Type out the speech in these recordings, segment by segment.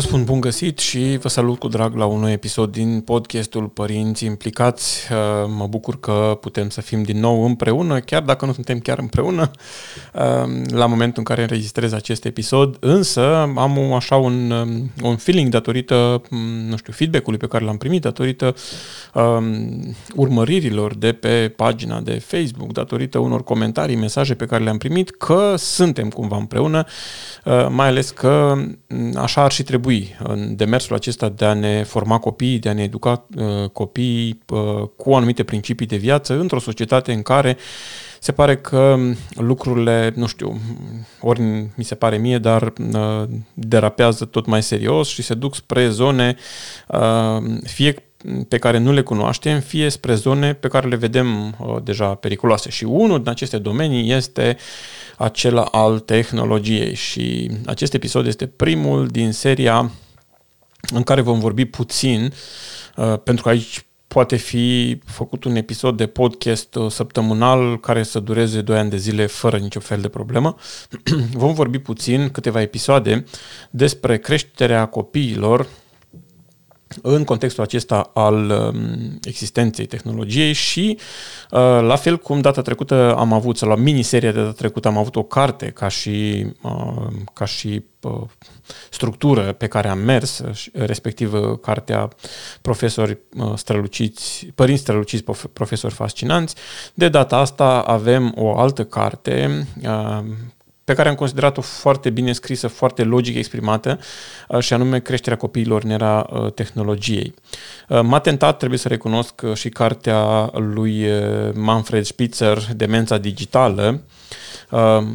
Vă spun bun găsit și vă salut cu drag la un nou episod din podcastul Părinți Implicați. Uh, mă bucur că putem să fim din nou împreună, chiar dacă nu suntem chiar împreună uh, la momentul în care înregistrez acest episod, însă am așa un, um, un feeling datorită, um, nu știu, feedback-ului pe care l-am primit, datorită um, urmăririlor de pe pagina de Facebook, datorită unor comentarii, mesaje pe care le-am primit, că suntem cumva împreună, uh, mai ales că mm, așa ar și trebui trebui în demersul acesta de a ne forma copiii, de a ne educa uh, copiii uh, cu anumite principii de viață într-o societate în care se pare că lucrurile, nu știu, ori mi se pare mie, dar uh, derapează tot mai serios și se duc spre zone fie pe care nu le cunoaștem, fie spre zone pe care le vedem uh, deja periculoase. Și unul din aceste domenii este acela al tehnologiei și acest episod este primul din seria în care vom vorbi puțin, uh, pentru că aici poate fi făcut un episod de podcast uh, săptămânal care să dureze 2 ani de zile fără niciun fel de problemă. vom vorbi puțin, câteva episoade, despre creșterea copiilor în contextul acesta al um, existenței tehnologiei și uh, la fel cum data trecută am avut, sau la miniseria de data trecută am avut o carte ca și, uh, ca și uh, structură pe care am mers, respectiv cartea profesori străluciți, părinți străluciți, profesori fascinanți. De data asta avem o altă carte pe care am considerat-o foarte bine scrisă, foarte logic exprimată, uh, și anume creșterea copiilor în era uh, tehnologiei. Uh, m-a tentat, trebuie să recunosc, și cartea lui Manfred Spitzer, Demența Digitală, Ehm,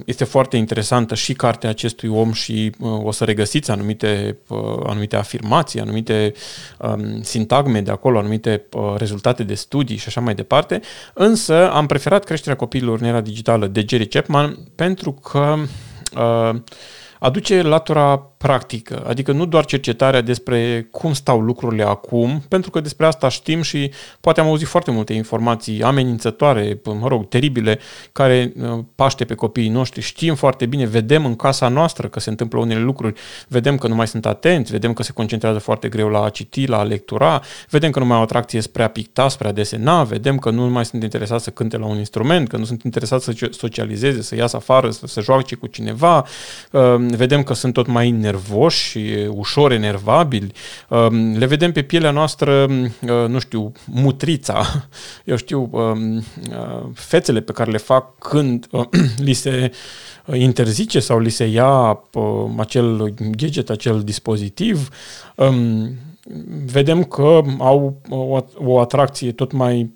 este foarte interesantă și cartea acestui om și uh, o să regăsiți anumite, uh, anumite afirmații, anumite um, sintagme de acolo, anumite uh, rezultate de studii și așa mai departe. Însă am preferat creșterea copiilor în era digitală de Jerry Chapman pentru că uh, aduce latura practică, adică nu doar cercetarea despre cum stau lucrurile acum, pentru că despre asta știm și poate am auzit foarte multe informații amenințătoare, mă rog, teribile, care uh, paște pe copiii noștri. Știm foarte bine, vedem în casa noastră că se întâmplă unele lucruri, vedem că nu mai sunt atenți, vedem că se concentrează foarte greu la a citi, la a lectura, vedem că nu mai au atracție spre a picta, spre a desena, vedem că nu mai sunt interesați să cânte la un instrument, că nu sunt interesați să socializeze, să iasă afară, să se joace cu cineva, uh, vedem că sunt tot mai nervoși, ușor enervabili, um, le vedem pe pielea noastră, uh, nu știu, mutrița, eu știu, um, uh, fețele pe care le fac când uh, li se interzice sau li se ia acel gadget, acel dispozitiv, um, vedem că au o, o atracție tot mai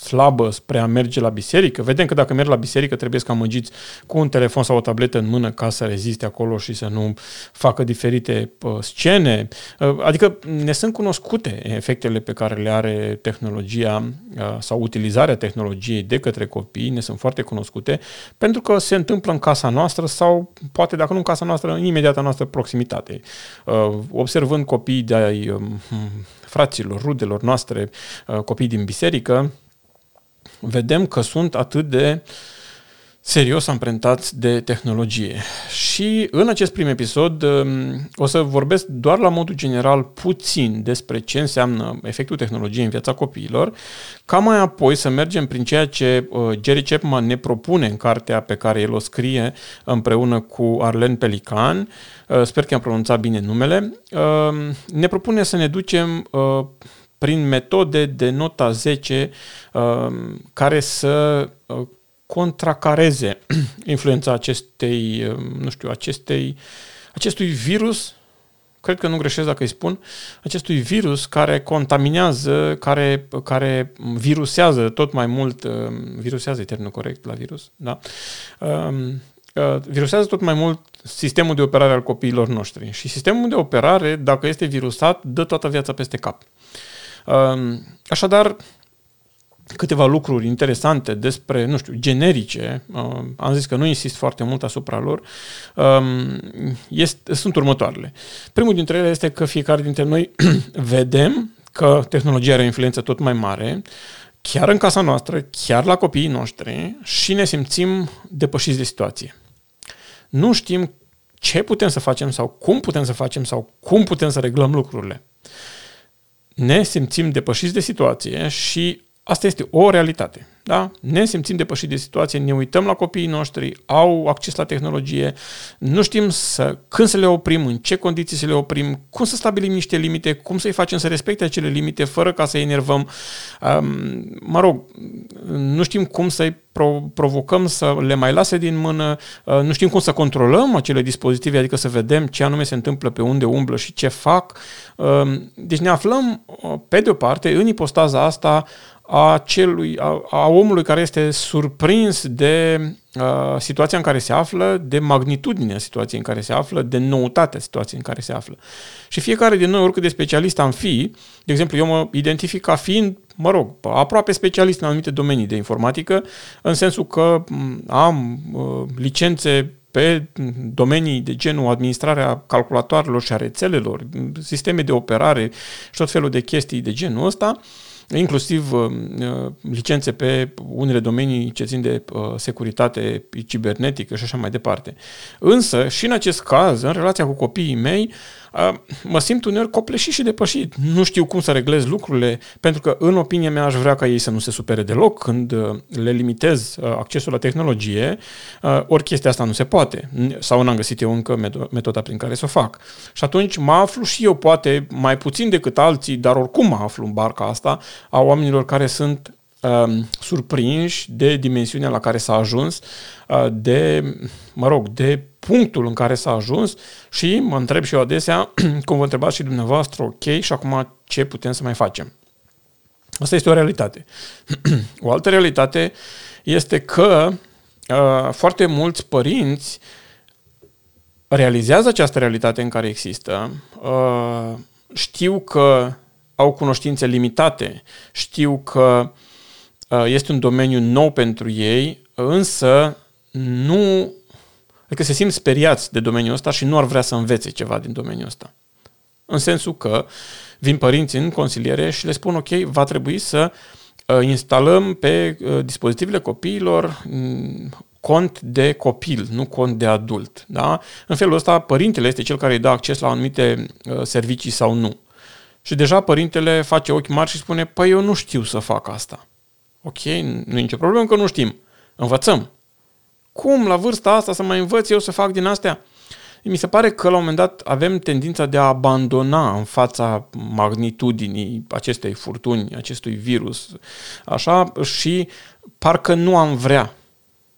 slabă spre a merge la biserică. Vedem că dacă merg la biserică trebuie să amăgiți cu un telefon sau o tabletă în mână ca să reziste acolo și să nu facă diferite scene. Uh, adică ne sunt cunoscute efectele pe care le are tehnologia uh, sau utilizarea tehnologiei de către copii, ne sunt foarte cunoscute, pentru că se întâmplă în casa noastră sau poate dacă nu în casa noastră, în imediata noastră proximitate. Uh, observând copii de ai um, fraților, rudelor noastre, copii din biserică, vedem că sunt atât de serios amprentați de tehnologie. Și în acest prim episod um, o să vorbesc doar la modul general puțin despre ce înseamnă efectul tehnologiei în viața copiilor, ca mai apoi să mergem prin ceea ce uh, Jerry Chapman ne propune în cartea pe care el o scrie împreună cu Arlen Pelican, uh, sper că am pronunțat bine numele, um, ne propune să ne ducem uh, prin metode de nota 10 uh, care să uh, contracareze influența acestei, uh, nu știu, acestei, acestui virus, cred că nu greșesc dacă îi spun, acestui virus care contaminează, care, care virusează tot mai mult, virusează e termenul corect la virus, da? Um, virusează tot mai mult sistemul de operare al copiilor noștri. Și sistemul de operare, dacă este virusat, dă toată viața peste cap. Așadar, câteva lucruri interesante despre, nu știu, generice, am zis că nu insist foarte mult asupra lor, este, sunt următoarele. Primul dintre ele este că fiecare dintre noi vedem că tehnologia are o influență tot mai mare, chiar în casa noastră, chiar la copiii noștri și ne simțim depășiți de situație. Nu știm ce putem să facem sau cum putem să facem sau cum putem să reglăm lucrurile. Ne simțim depășiți de situație și asta este o realitate. Da? Ne simțim depășiți de situație, ne uităm la copiii noștri, au acces la tehnologie, nu știm să, când să le oprim, în ce condiții să le oprim, cum să stabilim niște limite, cum să-i facem să respecte acele limite fără ca să-i enervăm. Um, mă rog, nu știm cum să-i pro- provocăm să le mai lase din mână, uh, nu știm cum să controlăm acele dispozitive, adică să vedem ce anume se întâmplă pe unde umblă și ce fac. Um, deci ne aflăm, uh, pe de o parte, în ipostaza asta a, celui, a, a omului care este surprins de uh, situația în care se află, de magnitudinea situației în care se află, de noutatea situației în care se află. Și fiecare din noi, oricât de specialist am fi, de exemplu, eu mă identific ca fiind, mă rog, aproape specialist în anumite domenii de informatică, în sensul că am uh, licențe pe domenii de genul administrarea calculatoarelor și a rețelelor, sisteme de operare și tot felul de chestii de genul ăsta, uh, inclusiv uh, uh, licențe pe unele domenii ce țin de uh, securitate cibernetică și așa mai departe. Însă, și în acest caz, în relația cu copiii mei, mă simt uneori copleșit și depășit. Nu știu cum să reglez lucrurile, pentru că, în opinia mea, aș vrea ca ei să nu se supere deloc când le limitez accesul la tehnologie, ori chestia asta nu se poate, sau n-am găsit eu încă metoda prin care să o fac. Și atunci mă aflu și eu, poate mai puțin decât alții, dar oricum mă aflu în barca asta, a oamenilor care sunt um, surprinși de dimensiunea la care s-a ajuns, uh, de, mă rog, de punctul în care s-a ajuns și mă întreb și eu adesea, cum vă întrebați și dumneavoastră, ok, și acum ce putem să mai facem? Asta este o realitate. o altă realitate este că uh, foarte mulți părinți realizează această realitate în care există, uh, știu că au cunoștințe limitate, știu că uh, este un domeniu nou pentru ei, însă nu Adică se simt speriați de domeniul ăsta și nu ar vrea să învețe ceva din domeniul ăsta. În sensul că vin părinții în consiliere și le spun, ok, va trebui să uh, instalăm pe uh, dispozitivele copiilor mm, cont de copil, nu cont de adult. Da? În felul ăsta, părintele este cel care îi dă acces la anumite uh, servicii sau nu. Și deja părintele face ochi mari și spune, păi eu nu știu să fac asta. Ok, nu e nicio problemă că nu știm. Învățăm. Cum la vârsta asta să mai învăț eu să fac din astea? Mi se pare că la un moment dat avem tendința de a abandona în fața magnitudinii acestei furtuni, acestui virus, așa, și parcă nu am vrea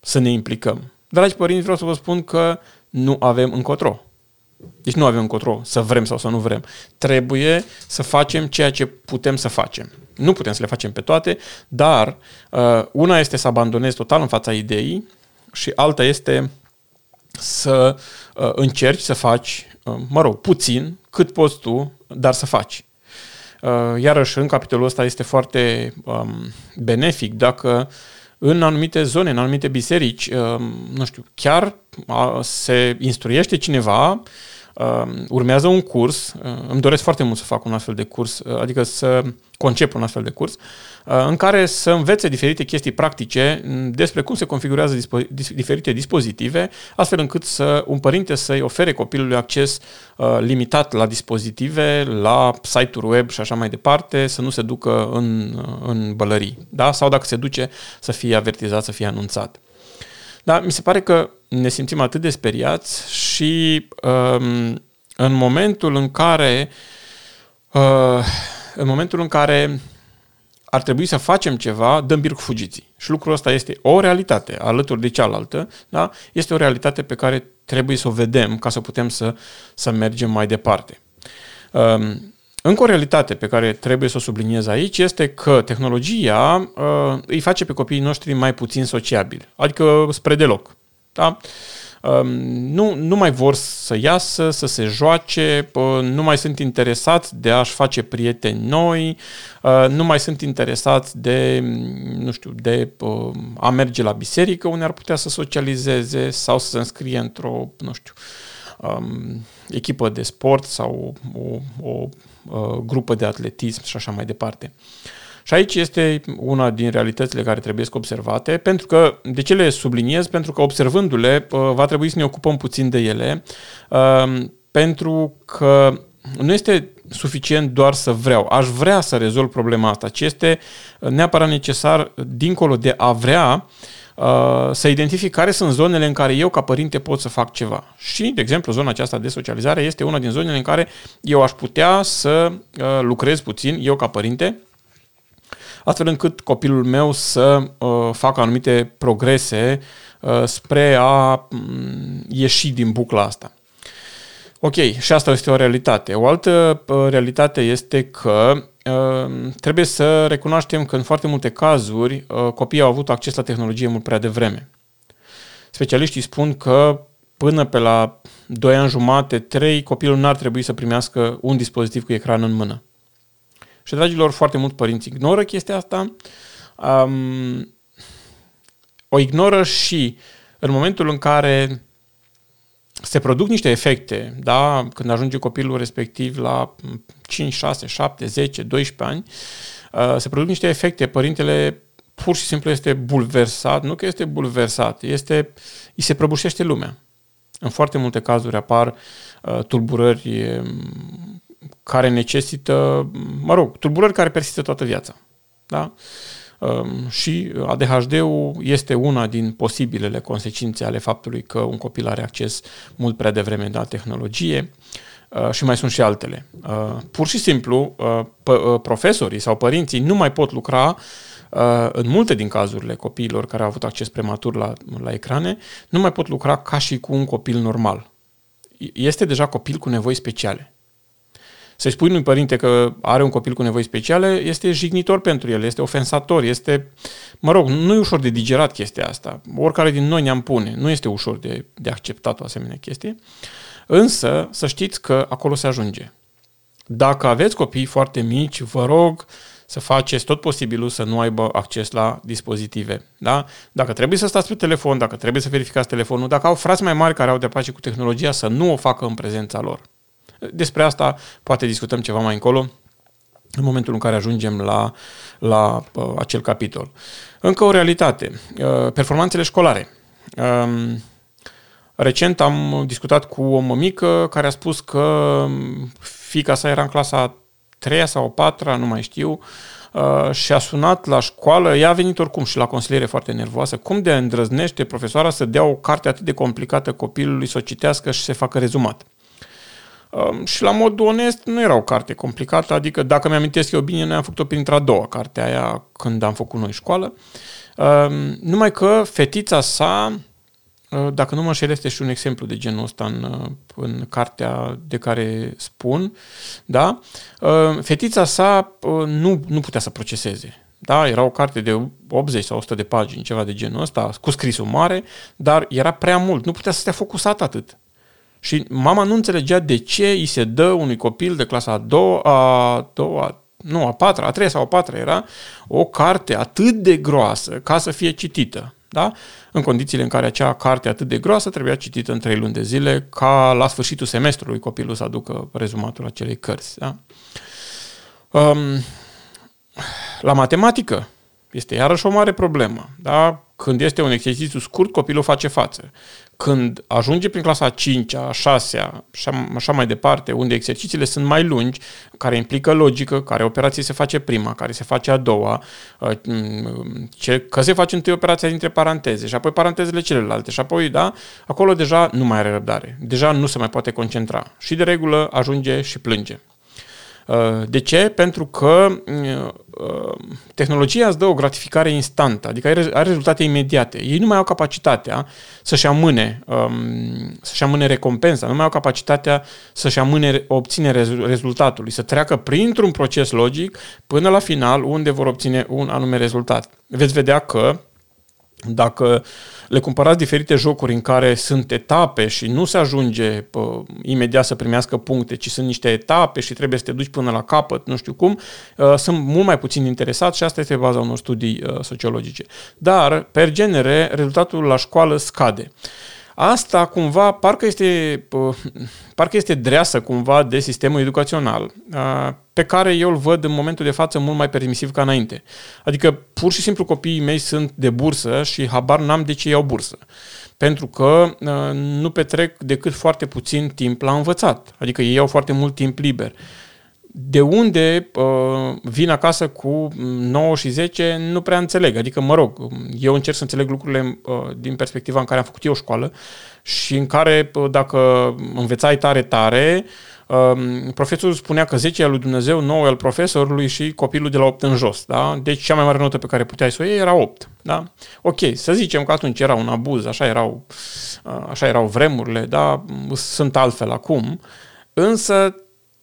să ne implicăm. Dragi părinți, vreau să vă spun că nu avem încotro. Deci nu avem încotro să vrem sau să nu vrem. Trebuie să facem ceea ce putem să facem. Nu putem să le facem pe toate, dar uh, una este să abandonezi total în fața ideii și alta este să uh, încerci să faci, uh, mă rog, puțin, cât poți tu, dar să faci. Uh, iarăși, în capitolul ăsta este foarte um, benefic dacă în anumite zone, în anumite biserici, um, nu știu, chiar uh, se instruiește cineva Um, urmează un curs, uh, îmi doresc foarte mult să fac un astfel de curs, uh, adică să concep un astfel de curs, uh, în care să învețe diferite chestii practice despre cum se configurează dispo- diferite dispozitive, astfel încât să un părinte să-i ofere copilului acces limitat la dispozitive, la site-uri web și așa mai departe, să nu se ducă în, în bălării, da? sau dacă se duce să fie avertizat, să fie anunțat. Dar mi se pare că ne simțim atât de speriați și um, în momentul în care uh, în momentul în care ar trebui să facem ceva, dăm bir cu fugiții. Și lucrul ăsta este o realitate, alături de cealaltă, da? este o realitate pe care trebuie să o vedem ca să putem să, să mergem mai departe. Um, încă o realitate pe care trebuie să o subliniez aici este că tehnologia uh, îi face pe copiii noștri mai puțin sociabili, adică spre deloc. Da? Uh, nu, nu mai vor să iasă, să se joace, uh, nu mai sunt interesați de a-și face prieteni noi, uh, nu mai sunt interesați de, nu știu, de uh, a merge la biserică unde ar putea să socializeze sau să se înscrie într-o, nu știu, um, echipă de sport sau o, o uh, grupă de atletism și așa mai departe. Și aici este una din realitățile care trebuie să observate, pentru că, de ce le subliniez? Pentru că observându-le, va trebui să ne ocupăm puțin de ele, pentru că nu este suficient doar să vreau. Aș vrea să rezolv problema asta, ci este neapărat necesar, dincolo de a vrea, uh, să identific care sunt zonele în care eu, ca părinte, pot să fac ceva. Și, de exemplu, zona aceasta de socializare este una din zonele în care eu aș putea să uh, lucrez puțin, eu ca părinte, astfel încât copilul meu să uh, facă anumite progrese spre a mm, ieși din bucla asta. Ok, și asta este o realitate. O altă uh, realitate este că uh, trebuie să recunoaștem că în foarte multe cazuri uh, copiii au avut acces la tehnologie mult prea devreme. Specialiștii spun că până pe la 2 ani jumate, 3, copilul n-ar trebui să primească un dispozitiv cu ecran în mână. Și, dragilor, foarte mult părinți ignoră chestia asta. Um, o ignoră și în momentul în care se produc niște efecte, da, când ajunge copilul respectiv la 5, 6, 7, 10, 12 ani, uh, se produc niște efecte. Părintele pur și simplu este bulversat, nu că este bulversat, este, îi se prăbușește lumea. În foarte multe cazuri apar uh, tulburări um, care necesită, mă rog, tulburări care persistă toată viața. Da? Um, și ADHD-ul este una din posibilele consecințe ale faptului că un copil are acces mult prea devreme la tehnologie uh, și mai sunt și altele. Uh, pur și simplu, uh, profesorii sau părinții nu mai pot lucra în multe din cazurile copiilor care au avut acces prematur la, la ecrane, nu mai pot lucra ca și cu un copil normal. Este deja copil cu nevoi speciale. Să-i spui unui părinte că are un copil cu nevoi speciale este jignitor pentru el, este ofensator, este, mă rog, nu e ușor de digerat chestia asta. Oricare din noi ne-am pune, nu este ușor de, de acceptat o asemenea chestie. Însă, să știți că acolo se ajunge. Dacă aveți copii foarte mici, vă rog să faceți tot posibilul să nu aibă acces la dispozitive. Da? Dacă trebuie să stați pe telefon, dacă trebuie să verificați telefonul, dacă au frați mai mari care au de face cu tehnologia, să nu o facă în prezența lor. Despre asta poate discutăm ceva mai încolo, în momentul în care ajungem la, la uh, acel capitol. Încă o realitate. Uh, performanțele școlare. Uh, recent am discutat cu o mămică care a spus că fica sa era în clasa 3 sau 4 nu mai știu, uh, și a sunat la școală, ea a venit oricum și la consiliere foarte nervoasă, cum de îndrăznește profesoara să dea o carte atât de complicată copilului să o citească și să facă rezumat. Um, și la mod onest nu era o carte complicată, adică dacă mi-amintesc eu bine, noi am făcut-o printre a doua carte aia când am făcut noi școală. Um, numai că fetița sa, uh, dacă nu mă înșel, este și un exemplu de genul ăsta în, uh, în cartea de care spun, da? Uh, fetița sa nu, nu putea să proceseze. Da, era o carte de 80 sau 100 de pagini, ceva de genul ăsta, cu scrisul mare, dar era prea mult, nu putea să stea focusat atât. Și mama nu înțelegea de ce îi se dă unui copil de clasa a doua, a doua nu, a patra, a treia sau a patra era o carte atât de groasă ca să fie citită. Da? În condițiile în care acea carte atât de groasă trebuia citită în trei luni de zile, ca la sfârșitul semestrului copilul să aducă rezumatul acelei cărți. Da? Um, la matematică este iarăși o mare problemă. Da? Când este un exercițiu scurt, copilul face față. Când ajunge prin clasa 5 a 6 a așa mai departe, unde exercițiile sunt mai lungi, care implică logică, care operație se face prima, care se face a doua, uh, ce, că se face întâi operația dintre paranteze și apoi parantezele celelalte și apoi, da, acolo deja nu mai are răbdare, deja nu se mai poate concentra și de regulă ajunge și plânge. Uh, de ce? Pentru că uh, tehnologia îți dă o gratificare instantă, adică are rezultate imediate. Ei nu mai au capacitatea să-și amâne, um, să-și amâne recompensa, nu mai au capacitatea să-și amâne obține rezultatul, să treacă printr-un proces logic până la final unde vor obține un anume rezultat. Veți vedea că dacă le cumpărați diferite jocuri în care sunt etape și nu se ajunge pă, imediat să primească puncte, ci sunt niște etape și trebuie să te duci până la capăt, nu știu cum, uh, sunt mult mai puțin interesat și asta este baza unor studii uh, sociologice. Dar, per genere, rezultatul la școală scade. Asta cumva parcă este, parcă este dreasă cumva de sistemul educațional pe care eu îl văd în momentul de față mult mai permisiv ca înainte. Adică pur și simplu copiii mei sunt de bursă și habar n-am de ce iau bursă. Pentru că nu petrec decât foarte puțin timp la învățat. Adică ei au foarte mult timp liber de unde uh, vin acasă cu 9 și 10 nu prea înțeleg. Adică, mă rog, eu încerc să înțeleg lucrurile uh, din perspectiva în care am făcut eu școală și în care, uh, dacă învețai tare, tare, uh, profesorul spunea că 10 e al lui Dumnezeu, 9 e al profesorului și copilul de la 8 în jos. Da? Deci cea mai mare notă pe care puteai să o iei era 8. Da? Ok, să zicem că atunci era un abuz, așa erau, uh, așa erau vremurile, da? sunt altfel acum, însă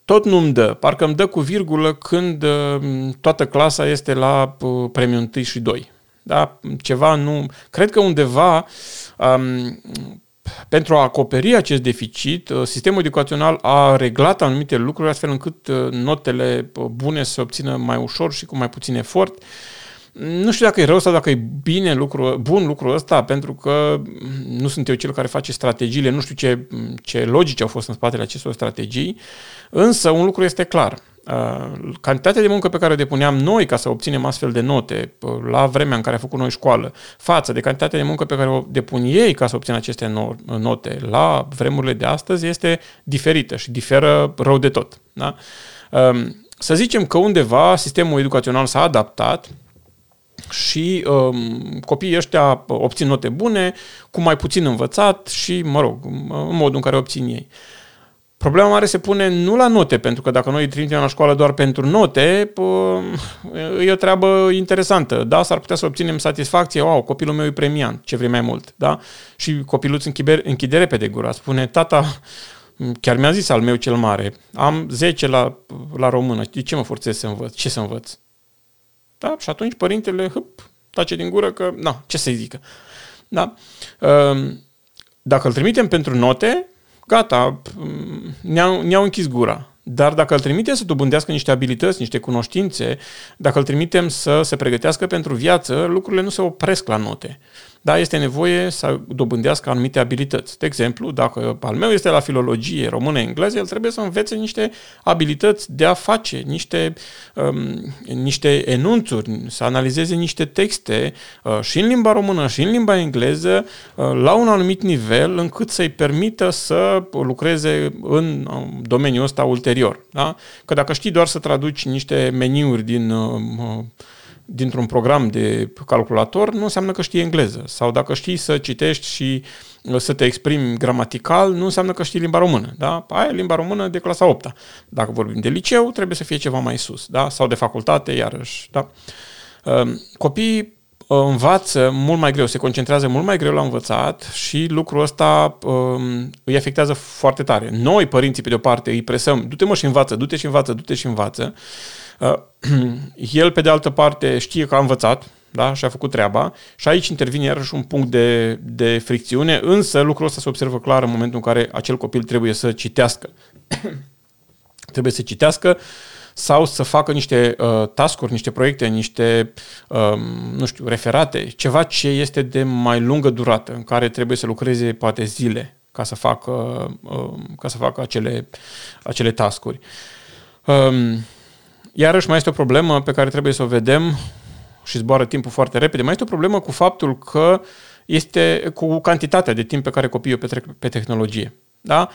tot nu-mi dă. Parcă îmi dă cu virgulă când uh, toată clasa este la uh, premiul 1 și 2. Da? Ceva nu... Cred că undeva um, pentru a acoperi acest deficit, uh, sistemul educațional a reglat anumite lucruri astfel încât notele bune să se obțină mai ușor și cu mai puțin efort. Nu știu dacă e rău sau dacă e bine lucru, bun lucrul ăsta, pentru că nu sunt eu cel care face strategiile, nu știu ce, ce logici au fost în spatele acestor strategii, însă un lucru este clar. Uh, cantitatea de muncă pe care o depuneam noi ca să obținem astfel de note uh, la vremea în care a făcut noi școală, față de cantitatea de muncă pe care o depun ei ca să obțină aceste note la vremurile de astăzi, este diferită și diferă rău de tot. Da? Um, să zicem că undeva sistemul educațional s-a adaptat și um, copiii ăștia obțin note bune, cu mai puțin învățat și, mă rog, în modul în care obțin ei. Problema mare se pune nu la note, pentru că dacă noi îi trimitem la școală doar pentru note, e o treabă interesantă. Da, s-ar putea să obținem satisfacție, wow, copilul meu e premiant, ce vrei mai mult, da? Și copilul îți închide, închide repede gura, spune, tata, chiar mi-a zis al meu cel mare, am 10 la, la română, de ce mă forțez să învăț? Ce să învăț? Da? Și atunci părintele hâp, tace din gură că, na, ce să-i zică. Da? Ehm, dacă îl trimitem pentru note, gata, ne-au, ne-au închis gura. Dar dacă îl trimitem să dobândească niște abilități, niște cunoștințe, dacă îl trimitem să se pregătească pentru viață, lucrurile nu se opresc la note da, este nevoie să dobândească anumite abilități. De exemplu, dacă al meu este la filologie română-engleză, el trebuie să învețe niște abilități de a face, niște, um, niște enunțuri, să analizeze niște texte uh, și în limba română și în limba engleză uh, la un anumit nivel încât să-i permită să lucreze în uh, domeniul ăsta ulterior. Da? Că dacă știi doar să traduci niște meniuri din uh, dintr-un program de calculator nu înseamnă că știi engleză. Sau dacă știi să citești și uh, să te exprimi gramatical, nu înseamnă că știi limba română. Da? Aia e limba română de clasa 8 -a. Dacă vorbim de liceu, trebuie să fie ceva mai sus. Da? Sau de facultate, iarăși. Da? Um, copiii uh, învață mult mai greu, se concentrează mult mai greu la învățat și lucrul ăsta um, îi afectează foarte tare. Noi, părinții, pe de-o parte, îi presăm, du-te mă și învață, du-te și învață, du-te și învață. Uh, el, pe de altă parte, știe că a învățat, da? și a făcut treaba și aici intervine iarăși un punct de, de fricțiune, însă lucrul ăsta se observă clar în momentul în care acel copil trebuie să citească. trebuie să citească sau să facă niște uh, task-uri, niște proiecte, niște, uh, nu știu, referate, ceva ce este de mai lungă durată, în care trebuie să lucreze poate zile ca să facă, uh, ca să facă acele, acele task-uri. Um, Iarăși mai este o problemă pe care trebuie să o vedem și zboară timpul foarte repede. Mai este o problemă cu faptul că este cu cantitatea de timp pe care copiii o petrec pe tehnologie. Da?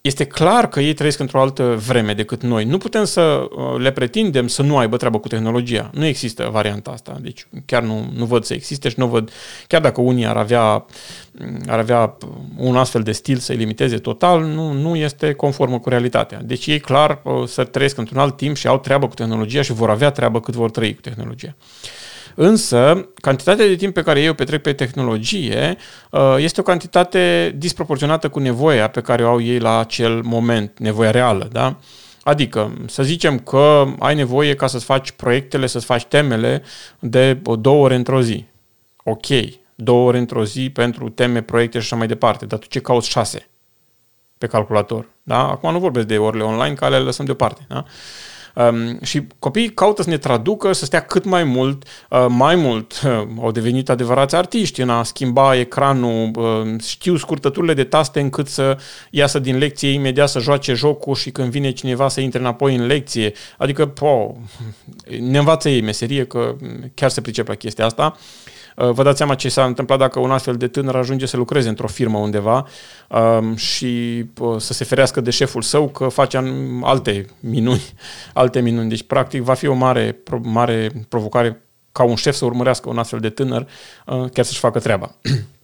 Este clar că ei trăiesc într-o altă vreme decât noi. Nu putem să uh, le pretindem să nu aibă treabă cu tehnologia. Nu există varianta asta. Deci chiar nu, nu văd să existe și nu văd, chiar dacă unii ar avea, ar avea un astfel de stil să-i limiteze total, nu, nu este conformă cu realitatea. Deci ei clar uh, să trăiesc într-un alt timp și au treabă cu tehnologia și vor avea treabă cât vor trăi cu tehnologia. Însă, cantitatea de timp pe care eu petrec pe tehnologie uh, este o cantitate disproporționată cu nevoia pe care o au ei la acel moment, nevoia reală, da? Adică, să zicem că ai nevoie ca să-ți faci proiectele, să-ți faci temele de două ore într-o zi. Ok, două ore într-o zi pentru teme, proiecte și așa mai departe, dar tu ce cauți șase pe calculator? Da? Acum nu vorbesc de orele online, că le lăsăm deoparte. Da? Um, și copiii caută să ne traducă, să stea cât mai mult, uh, mai mult, uh, au devenit adevărați artiști în a schimba ecranul, uh, știu scurtăturile de taste încât să iasă din lecție imediat să joace jocul și când vine cineva să intre înapoi în lecție. Adică, po, ne învață ei meserie că chiar se pricep la chestia asta. Uh, vă dați seama ce s-a întâmplat dacă un astfel de tânăr ajunge să lucreze într-o firmă undeva um, și uh, să se ferească de șeful său că face alte minuni, alte minuni. Deci, practic, va fi o mare, mare provocare ca un șef să urmărească un astfel de tânăr uh, chiar să-și facă treaba.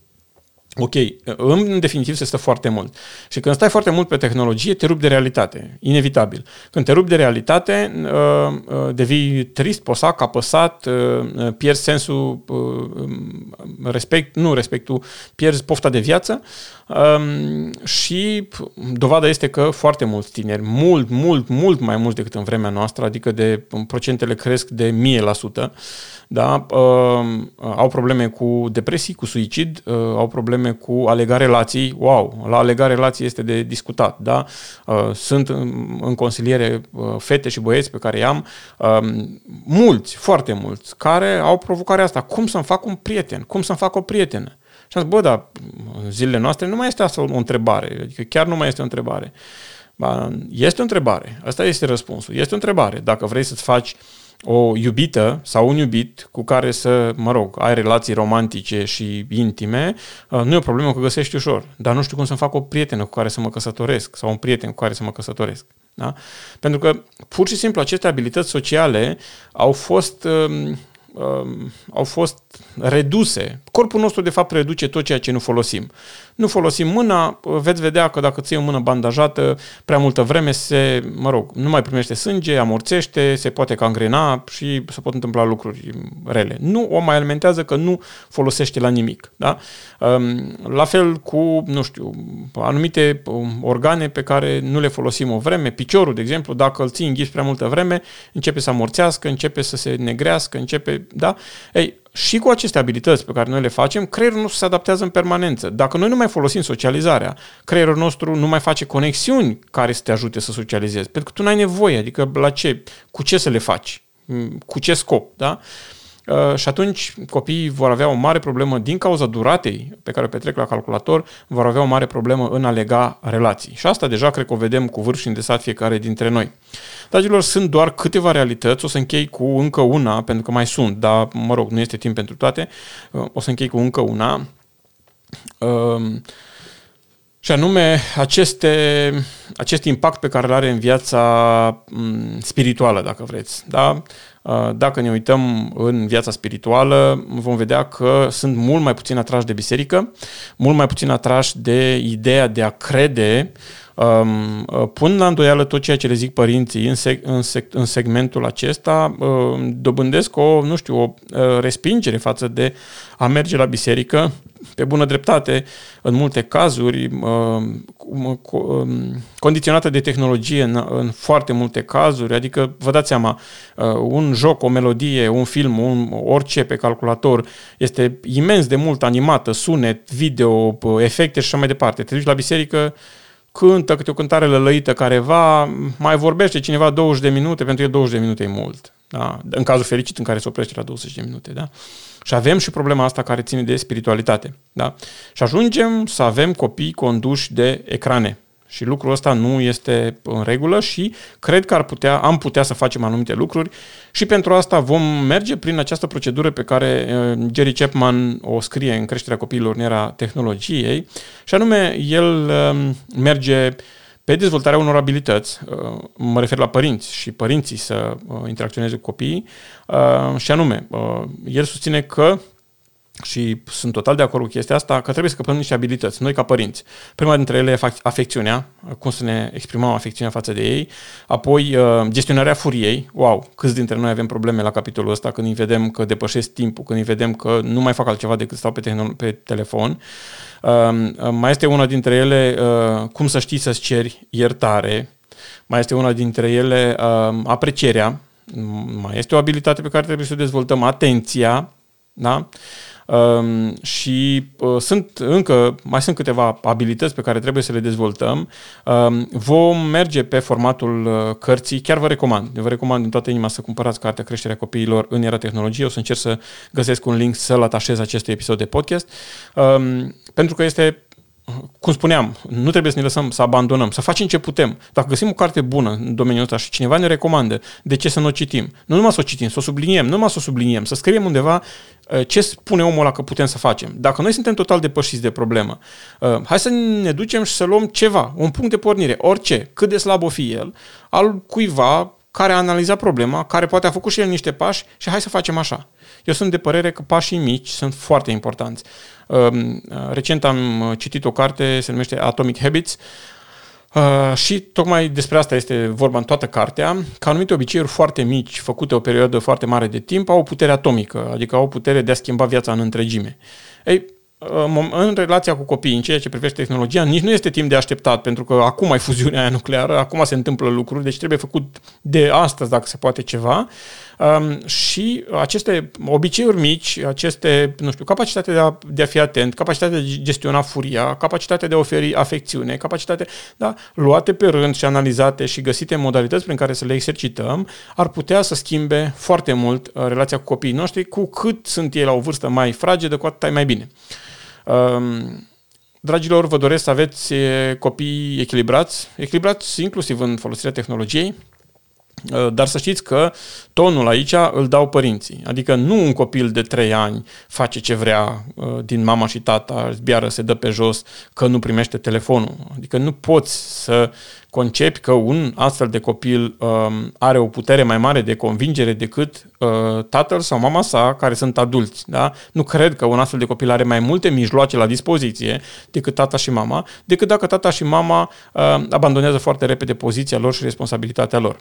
Ok, în definitiv se stă foarte mult. Și când stai foarte mult pe tehnologie, te rupi de realitate, inevitabil. Când te rupi de realitate, uh, uh, devii trist, posac, apăsat, uh, pierzi sensul, respect, nu respectul, pierzi pofta de viață um, și dovada este că foarte mulți tineri, mult, mult, mult mai mulți decât în vremea noastră, adică de procentele cresc de mie la sută, da, au probleme cu depresii, cu suicid, au probleme cu a lega relații, wow, la a lega relații este de discutat, da? Uh, sunt în consiliere uh, fete și băieți pe care i-am, um, mulți, foarte mulți, care au provocarea asta. Cum să-mi fac un prieten? Cum să-mi fac o prietenă? Și am zis, bă, dar în zilele noastre nu mai este asta o întrebare, adică chiar nu mai este o întrebare. Ba, este o întrebare, asta este răspunsul. Este o întrebare. Dacă vrei să-ți faci uh, o iubită sau un iubit cu care să, mă rog, ai relații romantice și intime, uh, nu e o problemă că găsești ușor. Dar nu știu cum să-mi fac o prietenă cu care să mă căsătoresc sau un prieten cu care să mă căsătoresc. Da? Pentru că, pur și simplu, aceste abilități sociale au fost um, um, au fost reduse. Corpul nostru, de fapt, reduce tot ceea ce nu folosim. Nu folosim mâna, veți vedea că dacă ții o mână bandajată, prea multă vreme se, mă rog, nu mai primește sânge, amorțește, se poate cangrena și se pot întâmpla lucruri rele. Nu o mai alimentează că nu folosește la nimic. Da? Um, la fel cu, nu știu, anumite um, organe pe care nu le folosim o vreme, piciorul, de exemplu, dacă îl ții înghis prea multă vreme, începe să amorțească, începe să se negrească, începe, da? Ei, și cu aceste abilități pe care noi le facem, creierul nostru se adaptează în permanență. Dacă noi nu mai folosim socializarea, creierul nostru nu mai face conexiuni care să te ajute să socializezi, pentru că tu n-ai nevoie, adică la ce, cu ce să le faci, cu ce scop, da? Uh, și atunci copiii vor avea o mare problemă din cauza duratei pe care o petrec la calculator, vor avea o mare problemă în a lega relații. Și asta deja cred că o vedem cu vârf și îndesat fiecare dintre noi. Dragilor, sunt doar câteva realități, o să închei cu încă una, pentru că mai sunt, dar mă rog, nu este timp pentru toate, uh, o să închei cu încă una. Um, și anume aceste, acest impact pe care îl are în viața mm, spirituală, dacă vreți. Da? Uh, dacă ne uităm în viața spirituală, vom vedea că sunt mult mai puțin atrași de biserică, mult mai puțin atrași de ideea de a crede Um, uh, pun la îndoială tot ceea ce le zic părinții în, seg- în, seg- în segmentul acesta, uh, dobândesc o, nu știu, o uh, respingere față de a merge la biserică, pe bună dreptate, în multe cazuri, uh, um, condiționată de tehnologie în, în foarte multe cazuri, adică vă dați seama, uh, un joc, o melodie, un film, un, orice pe calculator este imens de mult animată, sunet, video, efecte și așa mai departe. Te duci la biserică, cântă câte o cântare lălăită careva, mai vorbește cineva 20 de minute, pentru că 20 de minute e mult. Da? În cazul fericit în care se oprește la 20 de minute. Da? Și avem și problema asta care ține de spiritualitate. Da? Și ajungem să avem copii conduși de ecrane. Și lucrul ăsta nu este în regulă și cred că ar putea, am putea să facem anumite lucruri și pentru asta vom merge prin această procedură pe care uh, Jerry Chapman o scrie în creșterea copiilor în era tehnologiei și anume el um, merge pe dezvoltarea unor abilități, uh, mă refer la părinți și părinții să uh, interacționeze cu copiii și anume, el susține că și sunt total de acord cu chestia asta, că trebuie să căpăm niște abilități, noi ca părinți. Prima dintre ele e afecțiunea, cum să ne exprimăm afecțiunea față de ei, apoi uh, gestionarea furiei, wow, câți dintre noi avem probleme la capitolul ăsta când îi vedem că depășesc timpul, când îi vedem că nu mai fac altceva decât stau pe, tehn- pe telefon. Um, uh, mai este una dintre ele, uh, cum să știi să-ți ceri iertare, mai este una dintre ele, aprecierea, mai este o abilitate pe care trebuie să o dezvoltăm, atenția, da? Um, și uh, sunt încă, mai sunt câteva abilități pe care trebuie să le dezvoltăm. Um, vom merge pe formatul uh, cărții, chiar vă recomand, vă recomand din toată inima să cumpărați cartea Creșterea copiilor în era tehnologiei. O să încerc să găsesc un link să-l atașez acestui episod de podcast, um, pentru că este cum spuneam, nu trebuie să ne lăsăm să abandonăm, să facem ce putem. Dacă găsim o carte bună în domeniul ăsta și cineva ne recomandă, de ce să nu o citim? Nu numai să o citim, să o subliniem, nu numai să o subliniem, să scriem undeva uh, ce spune omul ăla că putem să facem. Dacă noi suntem total depășiți de problemă, uh, hai să ne ducem și să luăm ceva, un punct de pornire, orice, cât de slab o fi el, al cuiva care a analizat problema, care poate a făcut și el niște pași și hai să facem așa. Eu sunt de părere că pașii mici sunt foarte importanți. Um, recent am citit o carte, se numește Atomic Habits, Uh, și tocmai despre asta este vorba în toată cartea, că anumite obiceiuri foarte mici, făcute o perioadă foarte mare de timp, au o putere atomică, adică au o putere de a schimba viața în întregime. Ei, în relația cu copiii, în ceea ce privește tehnologia, nici nu este timp de așteptat, pentru că acum ai fuziunea aia nucleară, acum se întâmplă lucruri, deci trebuie făcut de astăzi, dacă se poate ceva. Um, și aceste obiceiuri mici, aceste, nu știu, capacitatea de a, de a fi atent, capacitatea de a gestiona furia, capacitatea de a oferi afecțiune, capacitatea, da, luate pe rând și analizate și găsite modalități prin care să le exercităm, ar putea să schimbe foarte mult uh, relația cu copiii noștri, cu cât sunt ei la o vârstă mai fragedă, cu atât ai mai bine. Um, dragilor, vă doresc să aveți copii echilibrați, echilibrați inclusiv în folosirea tehnologiei, uh, dar să știți că tonul aici îl dau părinții. Adică nu un copil de 3 ani face ce vrea uh, din mama și tata, zbiară, se dă pe jos, că nu primește telefonul. Adică nu poți să concepi că un astfel de copil um, are o putere mai mare de convingere decât uh, tatăl sau mama sa, care sunt adulți. Da? Nu cred că un astfel de copil are mai multe mijloace la dispoziție decât tata și mama, decât dacă tata și mama uh, abandonează foarte repede poziția lor și responsabilitatea lor.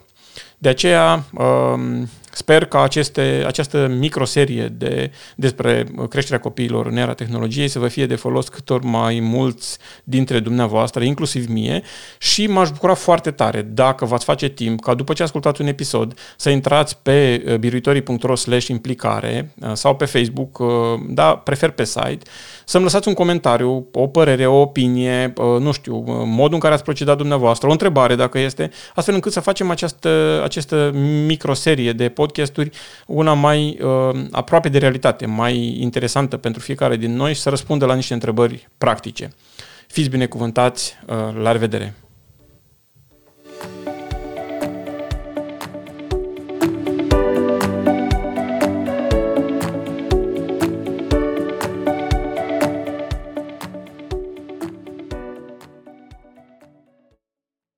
De aceea, uh, Sper că aceste, această microserie de, despre creșterea copiilor în era tehnologiei să vă fie de folos cât ori mai mulți dintre dumneavoastră, inclusiv mie, și m-aș bucura foarte tare dacă v-ați face timp ca după ce ascultați un episod să intrați pe uh, biruitorii.ro slash implicare uh, sau pe Facebook, uh, da, prefer pe site, să-mi lăsați un comentariu, o părere, o opinie, nu știu, modul în care ați procedat dumneavoastră, o întrebare dacă este, astfel încât să facem această, această microserie de podcast podcasturi una mai uh, aproape de realitate, mai interesantă pentru fiecare din noi și să răspundă la niște întrebări practice. Fiți binecuvântați, uh, la revedere!